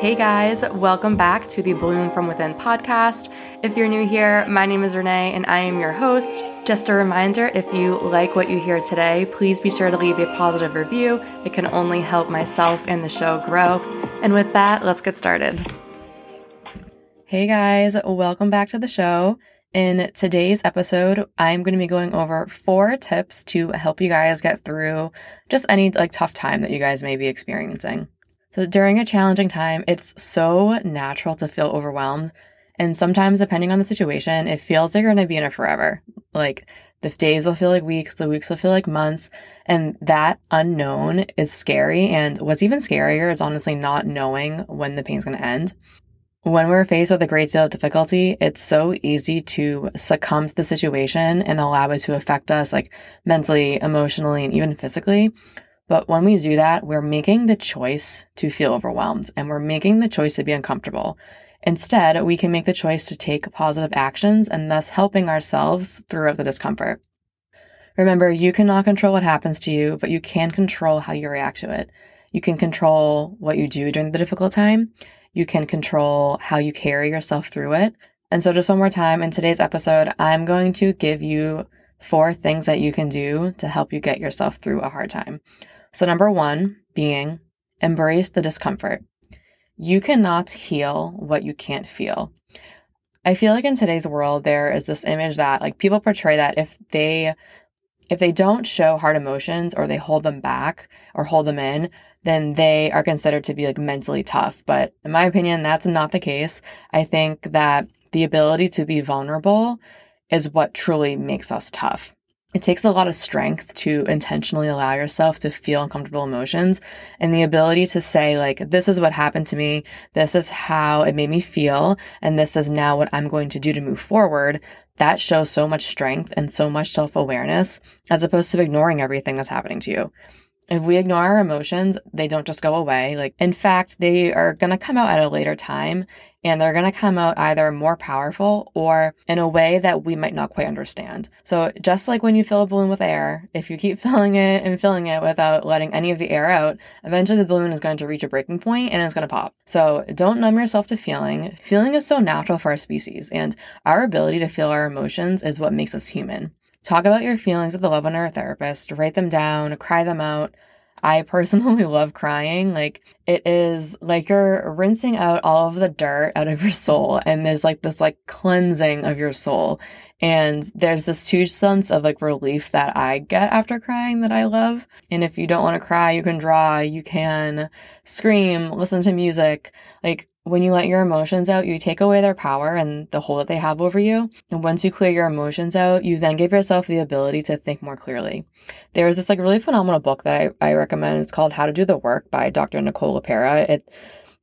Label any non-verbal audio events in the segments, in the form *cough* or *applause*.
Hey guys, welcome back to the Bloom from Within podcast. If you're new here, my name is Renee and I am your host. Just a reminder if you like what you hear today, please be sure to leave a positive review. It can only help myself and the show grow. And with that, let's get started. Hey guys, welcome back to the show. In today's episode, I'm going to be going over four tips to help you guys get through just any like tough time that you guys may be experiencing. So during a challenging time, it's so natural to feel overwhelmed. And sometimes, depending on the situation, it feels like you're going to be in it forever. Like the days will feel like weeks, the weeks will feel like months. And that unknown is scary. And what's even scarier is honestly not knowing when the pain's going to end. When we're faced with a great deal of difficulty, it's so easy to succumb to the situation and allow it to affect us like mentally, emotionally, and even physically. But when we do that, we're making the choice to feel overwhelmed and we're making the choice to be uncomfortable. Instead, we can make the choice to take positive actions and thus helping ourselves throughout the discomfort. Remember, you cannot control what happens to you, but you can control how you react to it. You can control what you do during the difficult time. You can control how you carry yourself through it. And so, just one more time, in today's episode, I'm going to give you four things that you can do to help you get yourself through a hard time. So, number one being embrace the discomfort. You cannot heal what you can't feel. I feel like in today's world, there is this image that like people portray that if they if they don't show hard emotions or they hold them back or hold them in, then they are considered to be like mentally tough. But in my opinion, that's not the case. I think that the ability to be vulnerable is what truly makes us tough. It takes a lot of strength to intentionally allow yourself to feel uncomfortable emotions and the ability to say, like, this is what happened to me. This is how it made me feel. And this is now what I'm going to do to move forward. That shows so much strength and so much self awareness as opposed to ignoring everything that's happening to you. If we ignore our emotions, they don't just go away. Like, in fact, they are going to come out at a later time and they're going to come out either more powerful or in a way that we might not quite understand. So, just like when you fill a balloon with air, if you keep *laughs* filling it and filling it without letting any of the air out, eventually the balloon is going to reach a breaking point and it's going to pop. So, don't numb yourself to feeling. Feeling is so natural for our species, and our ability to feel our emotions is what makes us human. Talk about your feelings with a loved one or a therapist, write them down, cry them out. I personally *laughs* love crying. Like, it is like you're rinsing out all of the dirt out of your soul, and there's like this like cleansing of your soul. And there's this huge sense of like relief that I get after crying that I love. And if you don't want to cry, you can draw, you can scream, listen to music. Like, when you let your emotions out, you take away their power and the hold that they have over you. And once you clear your emotions out, you then give yourself the ability to think more clearly. There's this like really phenomenal book that I, I recommend. It's called How to Do the Work by Dr. Nicole LePera. It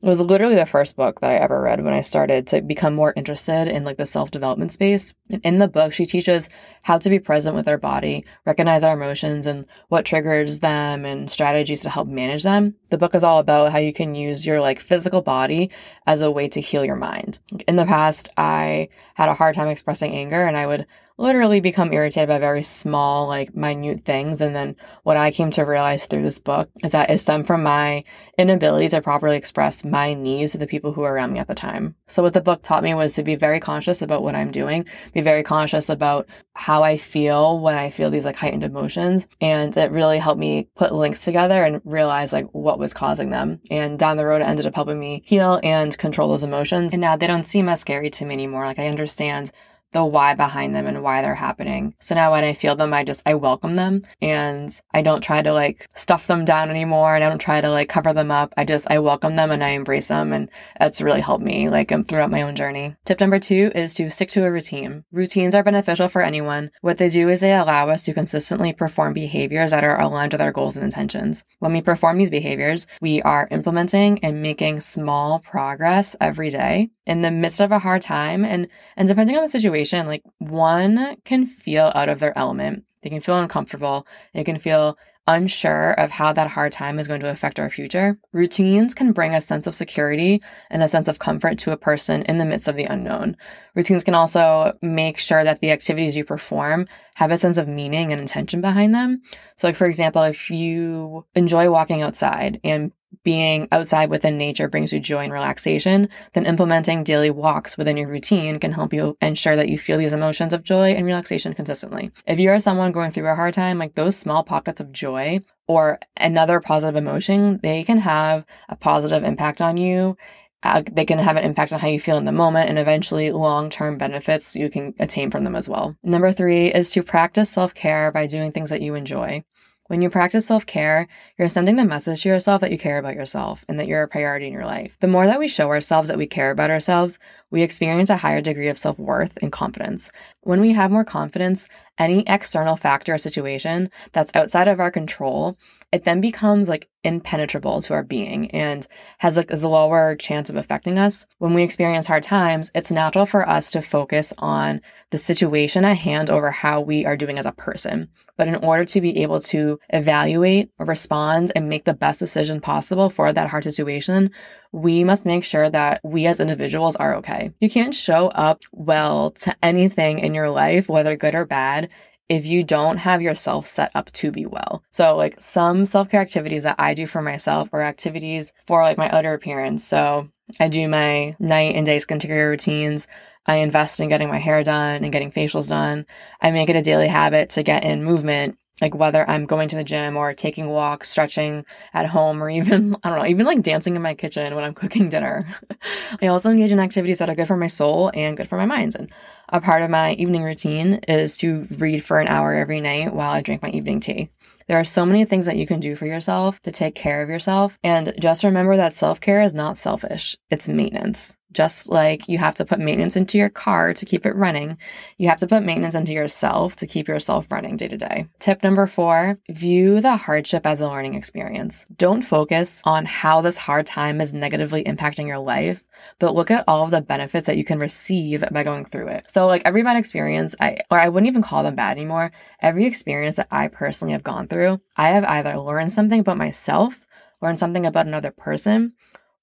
it was literally the first book that I ever read when I started to become more interested in like the self-development space. And in the book, she teaches how to be present with our body, recognize our emotions and what triggers them and strategies to help manage them. The book is all about how you can use your like physical body as a way to heal your mind. In the past, I had a hard time expressing anger and I would literally become irritated by very small, like minute things. And then what I came to realize through this book is that it stemmed from my inability to properly express my needs to the people who were around me at the time. So what the book taught me was to be very conscious about what I'm doing, be very conscious about how I feel when I feel these like heightened emotions. And it really helped me put links together and realize like what was causing them. And down the road, it ended up helping me heal and control those emotions. And now they don't seem as scary to me anymore. Like I understand the why behind them and why they're happening. So now when I feel them, I just, I welcome them and I don't try to like stuff them down anymore and I don't try to like cover them up. I just, I welcome them and I embrace them. And that's really helped me like um, throughout my own journey. Tip number two is to stick to a routine. Routines are beneficial for anyone. What they do is they allow us to consistently perform behaviors that are aligned with our goals and intentions. When we perform these behaviors, we are implementing and making small progress every day in the midst of a hard time and and depending on the situation like one can feel out of their element. They can feel uncomfortable. They can feel unsure of how that hard time is going to affect our future. Routines can bring a sense of security and a sense of comfort to a person in the midst of the unknown. Routines can also make sure that the activities you perform have a sense of meaning and intention behind them. So like for example if you enjoy walking outside and being outside within nature brings you joy and relaxation, then implementing daily walks within your routine can help you ensure that you feel these emotions of joy and relaxation consistently. If you are someone going through a hard time, like those small pockets of joy or another positive emotion, they can have a positive impact on you uh, they can have an impact on how you feel in the moment and eventually long term benefits you can attain from them as well. Number three is to practice self care by doing things that you enjoy. When you practice self care, you're sending the message to yourself that you care about yourself and that you're a priority in your life. The more that we show ourselves that we care about ourselves, we experience a higher degree of self worth and confidence. When we have more confidence, any external factor or situation that's outside of our control, it then becomes like impenetrable to our being and has like a lower chance of affecting us. When we experience hard times, it's natural for us to focus on the situation at hand over how we are doing as a person. But in order to be able to evaluate, respond, and make the best decision possible for that hard situation, we must make sure that we as individuals are okay. You can't show up well to anything in your life, whether good or bad, if you don't have yourself set up to be well. So, like some self care activities that I do for myself or activities for like my outer appearance. So, I do my night and day skincare routines. I invest in getting my hair done and getting facials done. I make it a daily habit to get in movement like whether I'm going to the gym or taking walks, stretching at home, or even, *laughs* I don't know, even like dancing in my kitchen when I'm cooking dinner. *laughs* I also engage in activities that are good for my soul and good for my mind. And a part of my evening routine is to read for an hour every night while I drink my evening tea. There are so many things that you can do for yourself to take care of yourself. And just remember that self care is not selfish, it's maintenance. Just like you have to put maintenance into your car to keep it running, you have to put maintenance into yourself to keep yourself running day to day. Tip number four view the hardship as a learning experience. Don't focus on how this hard time is negatively impacting your life, but look at all of the benefits that you can receive by going through it. So, like every bad experience, I, or I wouldn't even call them bad anymore, every experience that I personally have gone through, I have either learned something about myself, learned something about another person,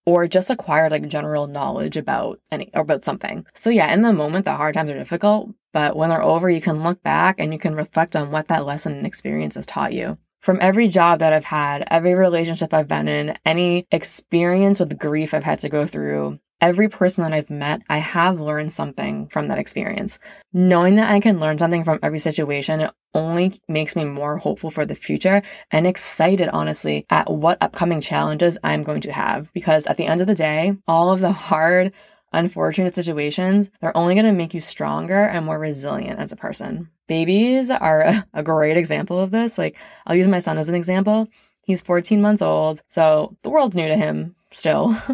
or just acquire like general knowledge about any or about something. So yeah, in the moment the hard times are difficult, but when they're over, you can look back and you can reflect on what that lesson and experience has taught you. From every job that I've had, every relationship I've been in, any experience with grief I've had to go through, every person that I've met, I have learned something from that experience. Knowing that I can learn something from every situation, it only makes me more hopeful for the future and excited, honestly, at what upcoming challenges I'm going to have. Because at the end of the day, all of the hard, unfortunate situations, they're only going to make you stronger and more resilient as a person. Babies are *laughs* a great example of this. Like, I'll use my son as an example. He's 14 months old, so the world's new to him still. *laughs*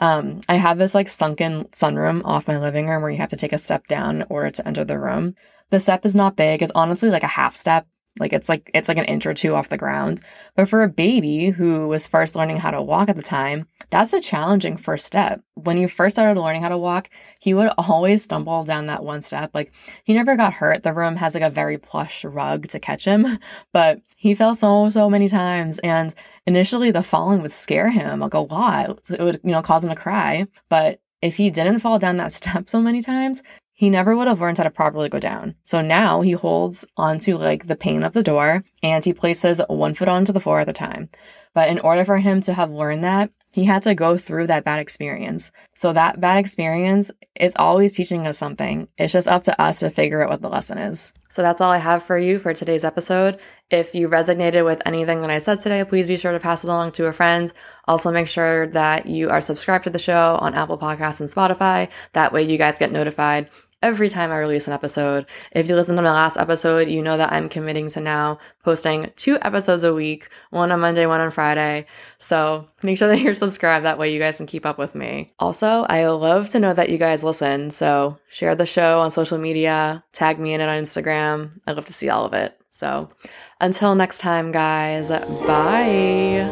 Um, I have this like sunken sunroom off my living room where you have to take a step down in order to enter the room. The step is not big. It's honestly like a half step. Like it's like it's like an inch or two off the ground. But for a baby who was first learning how to walk at the time, that's a challenging first step. When you first started learning how to walk, he would always stumble down that one step. Like he never got hurt. The room has like a very plush rug to catch him, *laughs* but he fell so so many times and initially the falling would scare him like a lot. It would, you know, cause him to cry. But if he didn't fall down that *laughs* step so many times, he never would have learned how to properly go down. So now he holds onto like the pane of the door and he places one foot onto the floor at a time. But in order for him to have learned that, he had to go through that bad experience. So that bad experience is always teaching us something. It's just up to us to figure out what the lesson is. So that's all I have for you for today's episode. If you resonated with anything that I said today, please be sure to pass it along to a friend. Also, make sure that you are subscribed to the show on Apple Podcasts and Spotify. That way, you guys get notified every time I release an episode. If you listen to my last episode, you know that I'm committing to now posting two episodes a week, one on Monday, one on Friday. So make sure that you're subscribed. That way you guys can keep up with me. Also, I love to know that you guys listen. So share the show on social media, tag me in it on Instagram. I love to see all of it. So until next time, guys, bye.